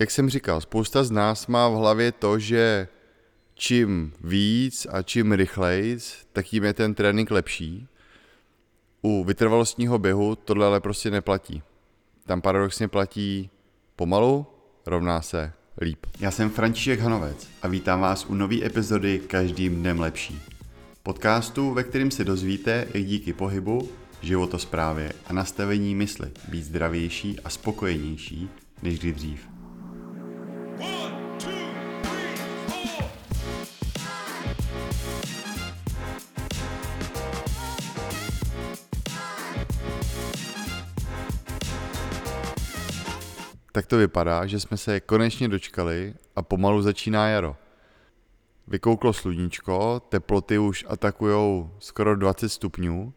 Jak jsem říkal, spousta z nás má v hlavě to, že čím víc a čím rychleji, tak tím je ten trénink lepší. U vytrvalostního běhu tohle ale prostě neplatí. Tam paradoxně platí pomalu rovná se líp. Já jsem František Hanovec a vítám vás u nové epizody Každým dnem lepší. Podcastu, ve kterém se dozvíte, jak díky pohybu, životosprávě a nastavení mysli být zdravější a spokojenější než kdy dřív. Tak to vypadá, že jsme se konečně dočkali a pomalu začíná jaro. Vykouklo sluníčko, teploty už atakují skoro 20 stupňů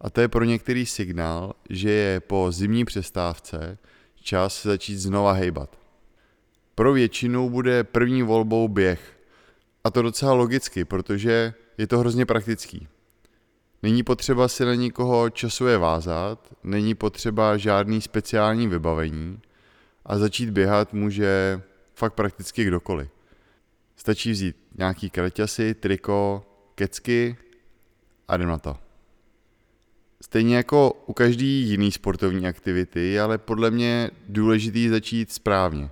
a to je pro některý signál, že je po zimní přestávce čas začít znova hejbat. Pro většinu bude první volbou běh. A to docela logicky, protože je to hrozně praktický. Není potřeba si na nikoho časově vázat, není potřeba žádný speciální vybavení a začít běhat může fakt prakticky kdokoliv. Stačí vzít nějaký kraťasy, triko, kecky a jdem na to. Stejně jako u každé jiné sportovní aktivity, ale podle mě důležitý začít správně.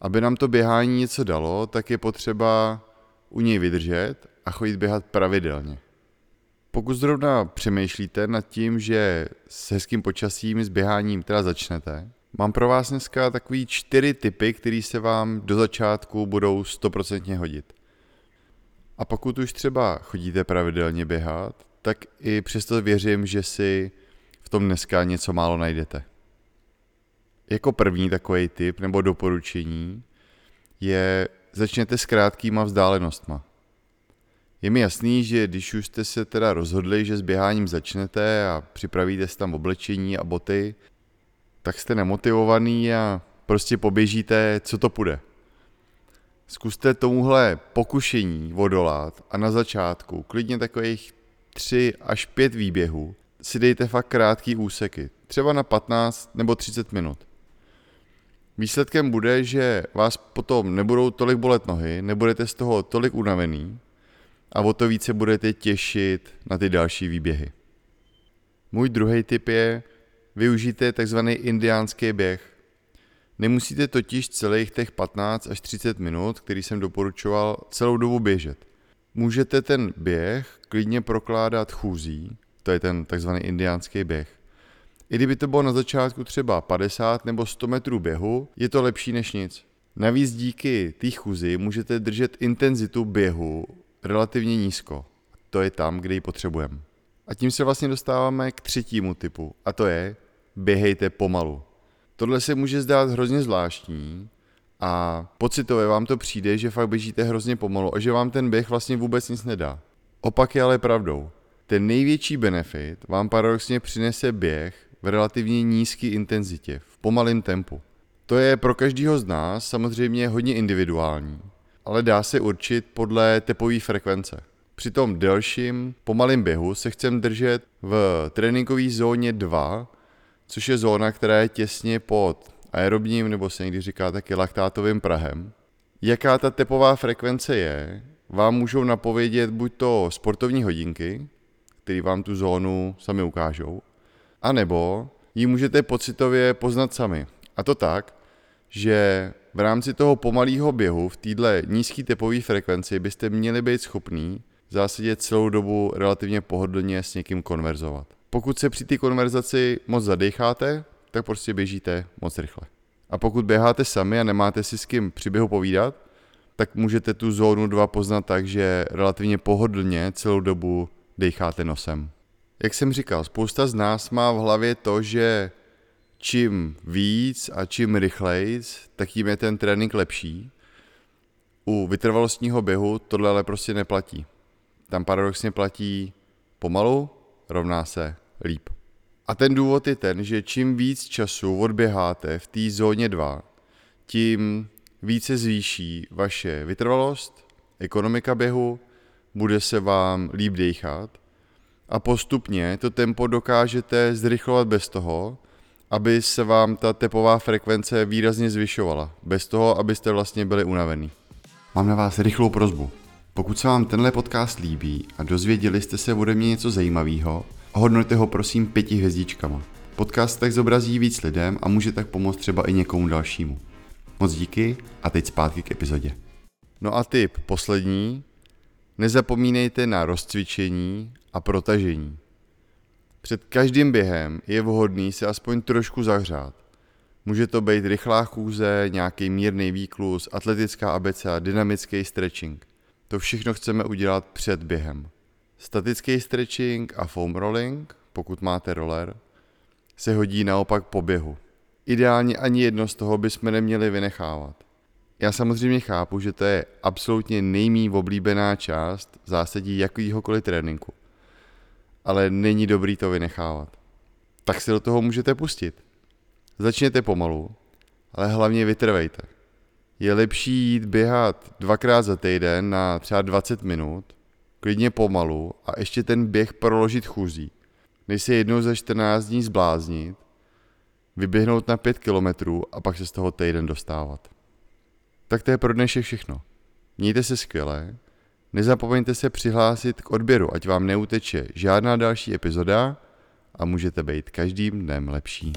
Aby nám to běhání něco dalo, tak je potřeba u něj vydržet a chodit běhat pravidelně. Pokud zrovna přemýšlíte nad tím, že s hezkým počasím s běháním teda začnete, mám pro vás dneska takový čtyři typy, které se vám do začátku budou stoprocentně hodit. A pokud už třeba chodíte pravidelně běhat, tak i přesto věřím, že si v tom dneska něco málo najdete. Jako první takový tip nebo doporučení je začněte s krátkýma vzdálenostma. Je mi jasný, že když už jste se teda rozhodli, že s běháním začnete a připravíte si tam oblečení a boty, tak jste nemotivovaný a prostě poběžíte, co to půjde. Zkuste tomuhle pokušení odolat a na začátku, klidně takových 3 až 5 výběhů, si dejte fakt krátký úseky, třeba na 15 nebo 30 minut. Výsledkem bude, že vás potom nebudou tolik bolet nohy, nebudete z toho tolik unavený a o to více budete těšit na ty další výběhy. Můj druhý tip je, využijte tzv. indiánský běh. Nemusíte totiž celých těch 15 až 30 minut, který jsem doporučoval, celou dobu běžet. Můžete ten běh klidně prokládat chůzí, to je ten tzv. indiánský běh. I kdyby to bylo na začátku třeba 50 nebo 100 metrů běhu, je to lepší než nic. Navíc díky té chůzi můžete držet intenzitu běhu relativně nízko. To je tam, kde ji potřebujeme. A tím se vlastně dostáváme k třetímu typu, a to je běhejte pomalu. Tohle se může zdát hrozně zvláštní a pocitově vám to přijde, že fakt běžíte hrozně pomalu a že vám ten běh vlastně vůbec nic nedá. Opak je ale pravdou. Ten největší benefit vám paradoxně přinese běh v relativně nízké intenzitě, v pomalém tempu. To je pro každého z nás samozřejmě hodně individuální, ale dá se určit podle tepové frekvence. Při tom delším, pomalém běhu se chcem držet v tréninkové zóně 2, což je zóna, která je těsně pod aerobním, nebo se někdy říká taky laktátovým prahem. Jaká ta tepová frekvence je, vám můžou napovědět buď to sportovní hodinky, které vám tu zónu sami ukážou, anebo ji můžete pocitově poznat sami. A to tak, že v rámci toho pomalého běhu v této nízké tepové frekvenci byste měli být schopní v zásadě celou dobu relativně pohodlně s někým konverzovat. Pokud se při té konverzaci moc zadecháte, tak prostě běžíte moc rychle. A pokud běháte sami a nemáte si s kým při běhu povídat, tak můžete tu zónu 2 poznat tak, že relativně pohodlně celou dobu decháte nosem. Jak jsem říkal, spousta z nás má v hlavě to, že čím víc a čím rychleji, tak tím je ten trénink lepší. U vytrvalostního běhu tohle ale prostě neplatí. Tam paradoxně platí pomalu rovná se líp. A ten důvod je ten, že čím víc času odběháte v té zóně 2, tím více zvýší vaše vytrvalost, ekonomika běhu, bude se vám líp dechat a postupně to tempo dokážete zrychlovat bez toho, aby se vám ta tepová frekvence výrazně zvyšovala, bez toho, abyste vlastně byli unavený. Mám na vás rychlou prozbu. Pokud se vám tenhle podcast líbí a dozvěděli jste se ode mě něco zajímavého, hodnoťte ho prosím pěti hvězdičkama. Podcast tak zobrazí víc lidem a může tak pomoct třeba i někomu dalšímu. Moc díky a teď zpátky k epizodě. No a tip poslední, nezapomínejte na rozcvičení a protažení. Před každým během je vhodný se aspoň trošku zahřát. Může to být rychlá chůze, nějaký mírný výklus, atletická abece a dynamický stretching. To všechno chceme udělat před během. Statický stretching a foam rolling, pokud máte roller, se hodí naopak po běhu. Ideálně ani jedno z toho bychom neměli vynechávat. Já samozřejmě chápu, že to je absolutně nejmí oblíbená část v zásadí jakýhokoliv tréninku. Ale není dobrý to vynechávat. Tak se do toho můžete pustit. Začněte pomalu, ale hlavně vytrvejte. Je lepší jít běhat dvakrát za týden na třeba 20 minut, klidně pomalu a ještě ten běh proložit chůzí, než se jednou za 14 dní zbláznit, vyběhnout na 5 kilometrů a pak se z toho týden dostávat. Tak to je pro dnešek všechno. Mějte se skvěle, nezapomeňte se přihlásit k odběru, ať vám neuteče žádná další epizoda a můžete být každým dnem lepší.